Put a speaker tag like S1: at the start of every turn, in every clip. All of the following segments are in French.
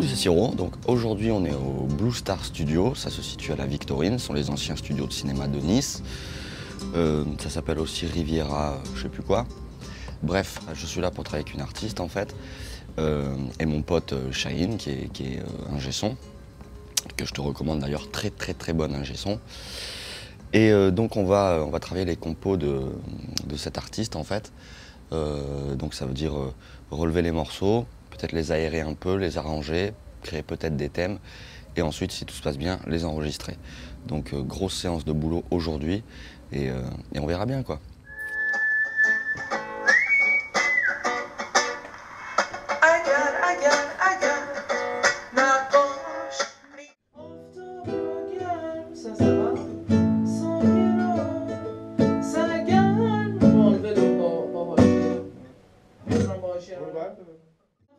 S1: Siro. Donc aujourd'hui, on est au Blue Star Studio. Ça se situe à la Victorine. Ce sont les anciens studios de cinéma de Nice. Euh, ça s'appelle aussi Riviera, je sais plus quoi. Bref, je suis là pour travailler avec une artiste en fait. Euh, et mon pote Shaheen, qui est, qui un gesson, que je te recommande d'ailleurs, très très très bon ingé son. Et donc on va, on va travailler les compos de, de cet artiste en fait. donc ça veut dire relever les morceaux, peut-être les aérer un peu, les arranger, créer peut-être des thèmes, et ensuite, si tout se passe bien, les enregistrer. Donc euh, grosse séance de boulot aujourd'hui, et, euh, et on verra bien quoi.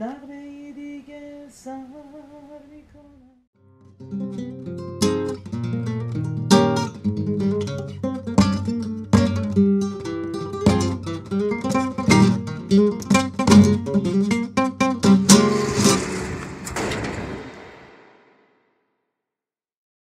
S2: نقمه دیگه سر می‌کنم.